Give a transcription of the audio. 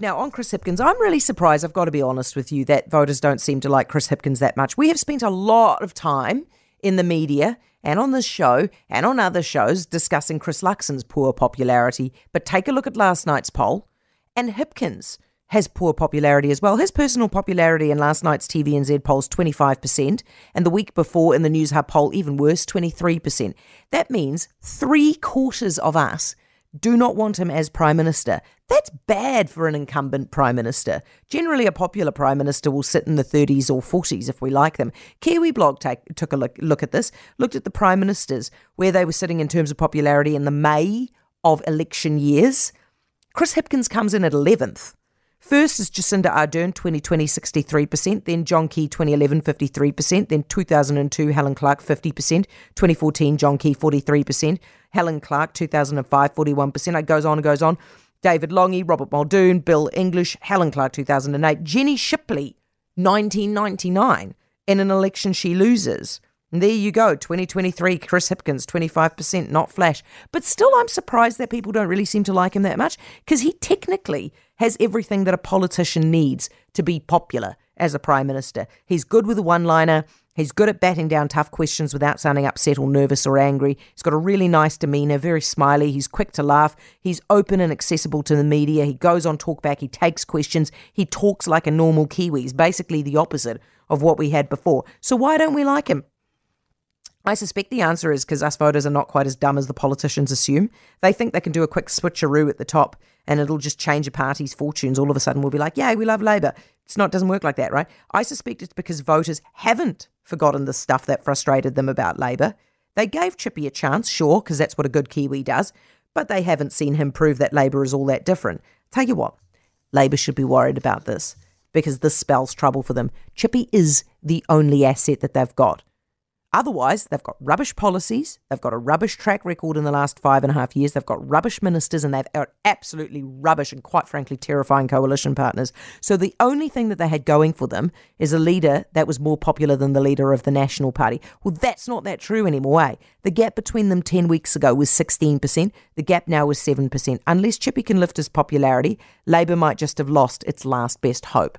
Now, on Chris Hipkins, I'm really surprised, I've got to be honest with you, that voters don't seem to like Chris Hipkins that much. We have spent a lot of time in the media and on this show and on other shows discussing Chris Luxon's poor popularity. But take a look at last night's poll, and Hipkins has poor popularity as well. His personal popularity in last night's TVNZ polls 25%, and the week before in the Newshub poll, even worse, 23%. That means three quarters of us do not want him as Prime Minister. That's bad for an incumbent Prime Minister. Generally, a popular Prime Minister will sit in the 30s or 40s if we like them. Kiwiblog take, took a look, look at this, looked at the Prime Ministers, where they were sitting in terms of popularity in the May of election years. Chris Hipkins comes in at 11th. First is Jacinda Ardern, 2020, 63%. Then John Key, 2011, 53%. Then 2002, Helen Clark, 50%. 2014, John Key, 43%. Helen Clark, 2005, 41%. It goes on and goes on. David Lange, Robert Muldoon, Bill English, Helen Clark, 2008. Jenny Shipley, 1999. In an election she loses. And there you go, 2023, Chris Hipkins, 25%, not Flash. But still, I'm surprised that people don't really seem to like him that much because he technically has everything that a politician needs to be popular as a prime minister. He's good with a one liner. He's good at batting down tough questions without sounding upset or nervous or angry. He's got a really nice demeanour, very smiley. He's quick to laugh. He's open and accessible to the media. He goes on talkback. He takes questions. He talks like a normal Kiwi. He's basically the opposite of what we had before. So why don't we like him? I suspect the answer is because us voters are not quite as dumb as the politicians assume. They think they can do a quick switcheroo at the top and it'll just change a party's fortunes. All of a sudden, we'll be like, "Yay, we love Labour." It's not doesn't work like that, right? I suspect it's because voters haven't forgotten the stuff that frustrated them about Labour. They gave Chippy a chance, sure, because that's what a good Kiwi does, but they haven't seen him prove that Labour is all that different. Tell you what, Labour should be worried about this because this spells trouble for them. Chippy is the only asset that they've got. Otherwise, they've got rubbish policies, they've got a rubbish track record in the last five and a half years, they've got rubbish ministers, and they've got absolutely rubbish and quite frankly terrifying coalition partners. So the only thing that they had going for them is a leader that was more popular than the leader of the National Party. Well, that's not that true anymore. Eh? The gap between them 10 weeks ago was 16%, the gap now is 7%. Unless Chippy can lift his popularity, Labour might just have lost its last best hope.